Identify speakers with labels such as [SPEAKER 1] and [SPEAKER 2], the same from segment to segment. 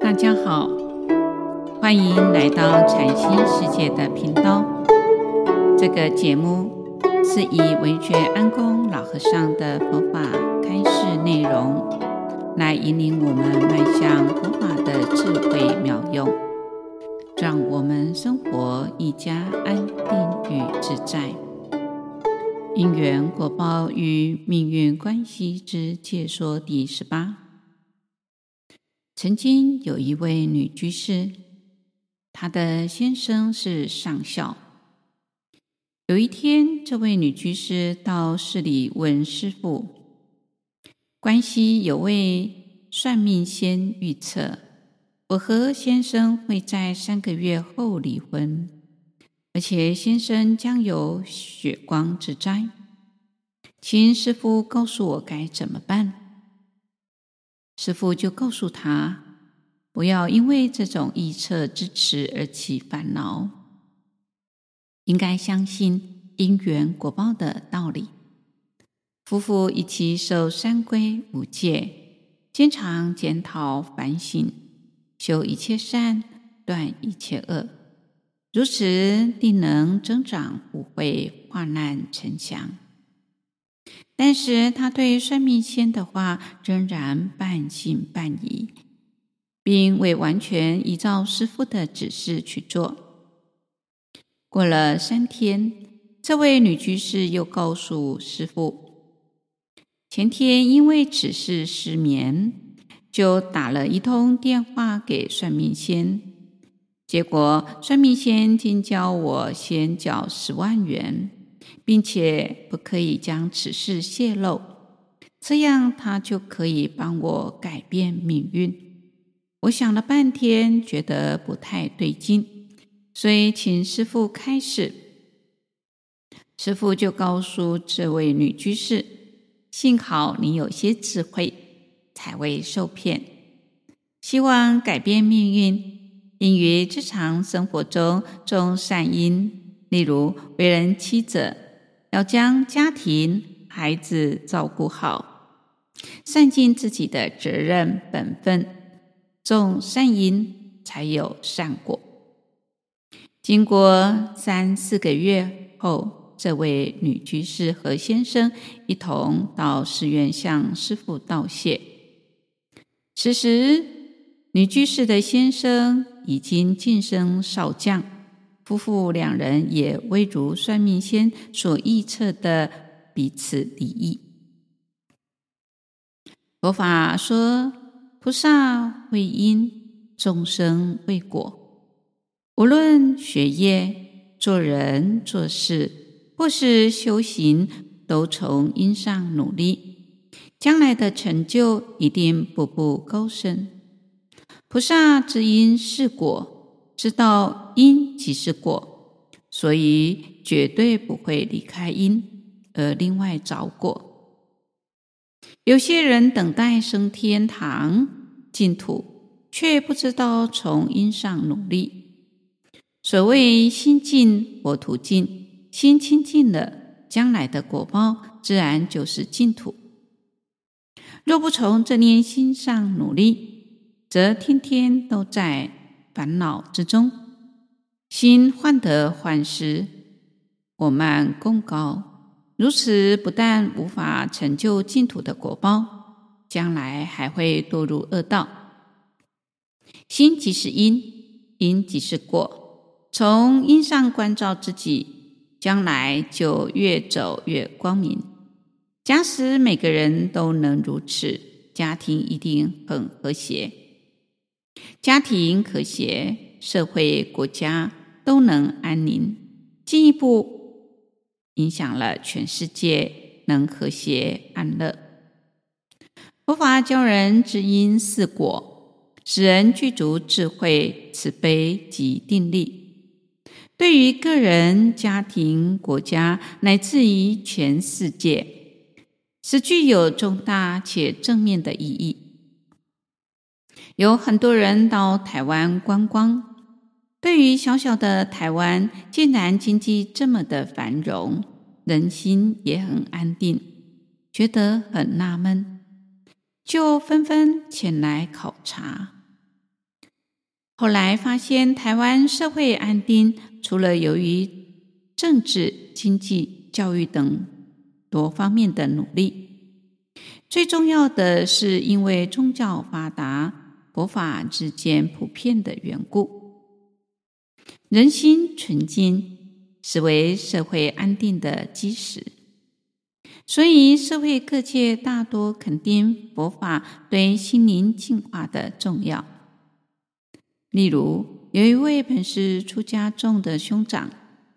[SPEAKER 1] 大家好，欢迎来到禅心世界的频道。这个节目是以惟觉安公老和尚的佛法开示内容，来引领我们迈向佛法的智慧妙用，让我们生活愈加安定与自在。因缘果报与命运关系之解说第十八。曾经有一位女居士，她的先生是上校。有一天，这位女居士到寺里问师父：“关系有位算命仙预测，我和先生会在三个月后离婚，而且先生将有血光之灾，请师父告诉我该怎么办。”师父就告诉他，不要因为这种臆测之词而起烦恼，应该相信因缘果报的道理。夫妇一起守三规五戒，经常检讨反省，修一切善，断一切恶，如此定能增长，不会患难成祥。但是他对算命仙的话仍然半信半疑，并未完全依照师父的指示去做。过了三天，这位女居士又告诉师父，前天因为此事失眠，就打了一通电话给算命仙，结果算命仙竟叫我先缴十万元。并且不可以将此事泄露，这样他就可以帮我改变命运。我想了半天，觉得不太对劲，所以请师父开始。师父就告诉这位女居士：“幸好你有些智慧，才未受骗。希望改变命运，应于日常生活中种善因，例如为人妻者。”要将家庭、孩子照顾好，善尽自己的责任本分，种善因才有善果。经过三四个月后，这位女居士和先生一同到寺院向师父道谢。此时，女居士的先生已经晋升少将。夫妇两人也未如算命仙所预测的彼此离异。佛法说，菩萨为因，众生为果。无论学业、做人、做事，或是修行，都从因上努力，将来的成就一定步步高升。菩萨知因是果。知道因即是果，所以绝对不会离开因而另外找果。有些人等待升天堂净土，却不知道从因上努力。所谓心净佛土净，心清净了，将来的果报自然就是净土。若不从这念心上努力，则天天都在。烦恼之中，心患得患失，我慢贡高，如此不但无法成就净土的果报，将来还会堕入恶道。心即是因，因即是果，从因上关照自己，将来就越走越光明。假使每个人都能如此，家庭一定很和谐。家庭和谐，社会国家都能安宁，进一步影响了全世界能和谐安乐。佛法教人知因识果，使人具足智慧、慈悲及定力。对于个人、家庭、国家，乃至于全世界，是具有重大且正面的意义。有很多人到台湾观光，对于小小的台湾，竟然经济这么的繁荣，人心也很安定，觉得很纳闷，就纷纷前来考察。后来发现，台湾社会安定，除了由于政治、经济、教育等多方面的努力，最重要的是因为宗教发达、佛法之间普遍的缘故，人心纯净，是为社会安定的基石。所以，社会各界大多肯定佛法对心灵净化的重要。例如，有一位本是出家众的兄长，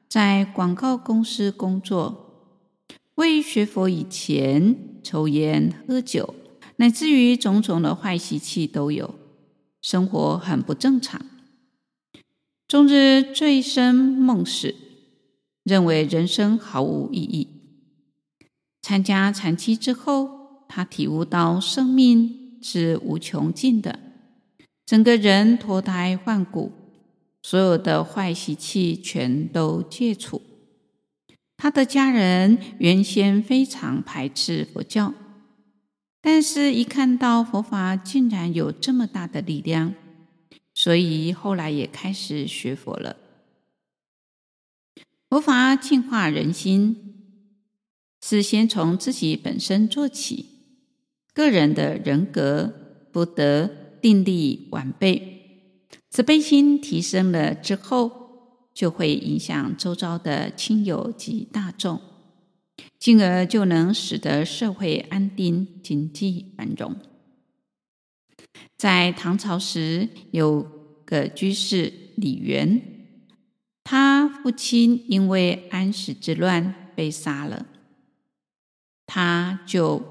[SPEAKER 1] 在广告公司工作，未学佛以前，抽烟喝酒，乃至于种种的坏习气都有，生活很不正常，终日醉生梦死，认为人生毫无意义。参加禅期之后，他体悟到生命是无穷尽的，整个人脱胎换骨。所有的坏习气全都戒除。他的家人原先非常排斥佛教，但是一看到佛法竟然有这么大的力量，所以后来也开始学佛了。佛法净化人心，是先从自己本身做起，个人的人格、福德、定力完备。慈悲心提升了之后，就会影响周遭的亲友及大众，进而就能使得社会安定、经济繁荣。在唐朝时，有个居士李元，他父亲因为安史之乱被杀了，他就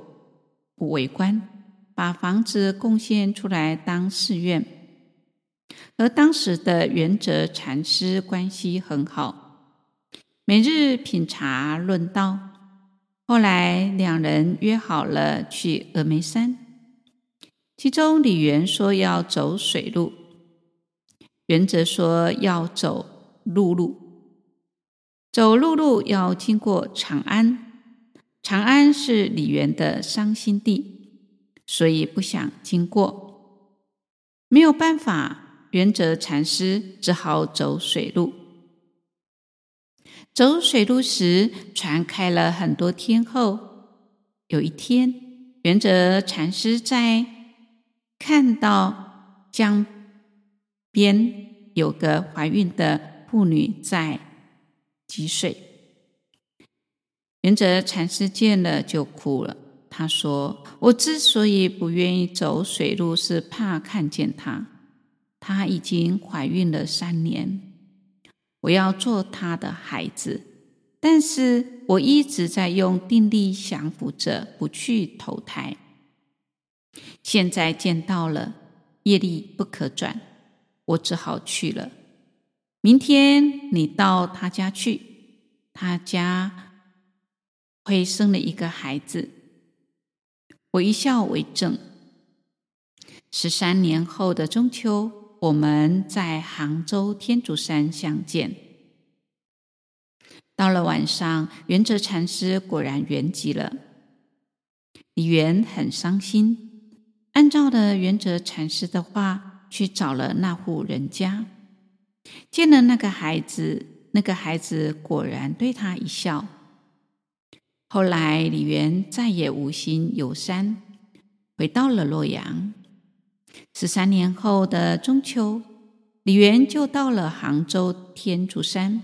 [SPEAKER 1] 不为官，把房子贡献出来当寺院。和当时的圆泽禅师关系很好，每日品茶论道。后来两人约好了去峨眉山，其中李渊说要走水路，圆泽说要走陆路。走陆路要经过长安，长安是李渊的伤心地，所以不想经过，没有办法。原则禅师只好走水路。走水路时，船开了很多天后，有一天，圆泽禅师在看到江边有个怀孕的妇女在汲水，圆泽禅师见了就哭了。他说：“我之所以不愿意走水路，是怕看见她。”她已经怀孕了三年，我要做他的孩子，但是我一直在用定力降伏着，不去投胎。现在见到了，业力不可转，我只好去了。明天你到他家去，他家会生了一个孩子，我一笑为证。十三年后的中秋。我们在杭州天竺山相见。到了晚上，圆泽禅师果然圆寂了。李渊很伤心，按照了圆泽禅师的话，去找了那户人家，见了那个孩子，那个孩子果然对他一笑。后来，李渊再也无心游山，回到了洛阳。十三年后的中秋，李元就到了杭州天竺山，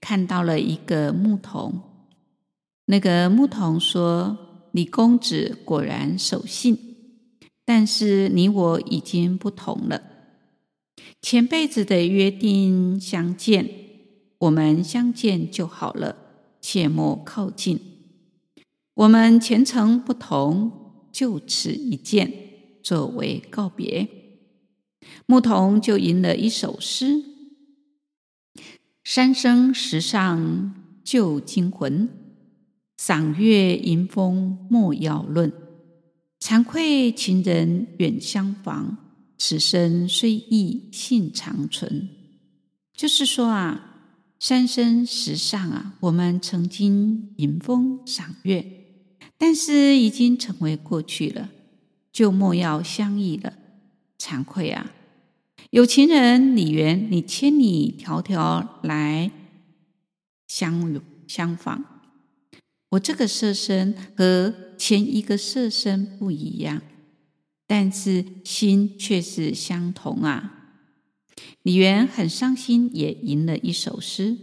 [SPEAKER 1] 看到了一个牧童。那个牧童说：“李公子果然守信，但是你我已经不同了。前辈子的约定相见，我们相见就好了，切莫靠近。我们前程不同，就此一见。”作为告别，牧童就吟了一首诗：“三生石上旧精魂，赏月迎风莫要论。惭愧情人远相逢，此生虽忆性长存。”就是说啊，三生石上啊，我们曾经迎风赏月，但是已经成为过去了。就莫要相忆了，惭愧啊！有情人李元，你千里迢迢来相相访，我这个色身和前一个色身不一样，但是心却是相同啊！李元很伤心，也吟了一首诗：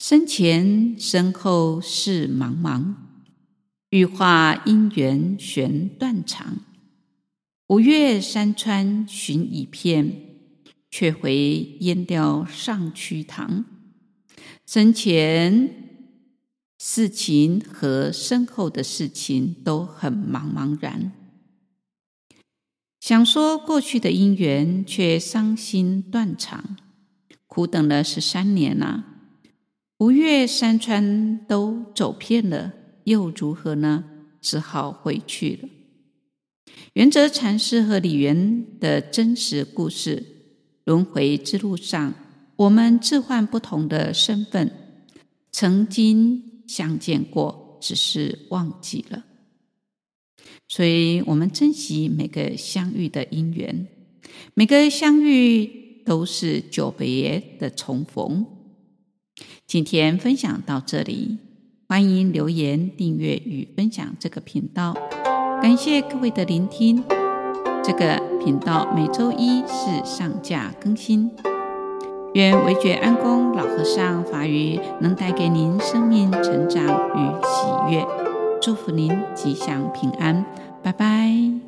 [SPEAKER 1] 身前身后事茫茫，欲化姻缘悬断肠。五岳山川寻一片，却回烟凋上曲塘。身前事情和身后的事情都很茫茫然，想说过去的因缘，却伤心断肠，苦等了十三年了，五岳山川都走遍了，又如何呢？只好回去了。圆泽禅师和李缘的真实故事，轮回之路上，我们置换不同的身份，曾经相见过，只是忘记了。所以，我们珍惜每个相遇的因缘，每个相遇都是久别的重逢。今天分享到这里，欢迎留言、订阅与分享这个频道。感谢各位的聆听。这个频道每周一是上架更新。愿维觉安公老和尚法语能带给您生命成长与喜悦，祝福您吉祥平安，拜拜。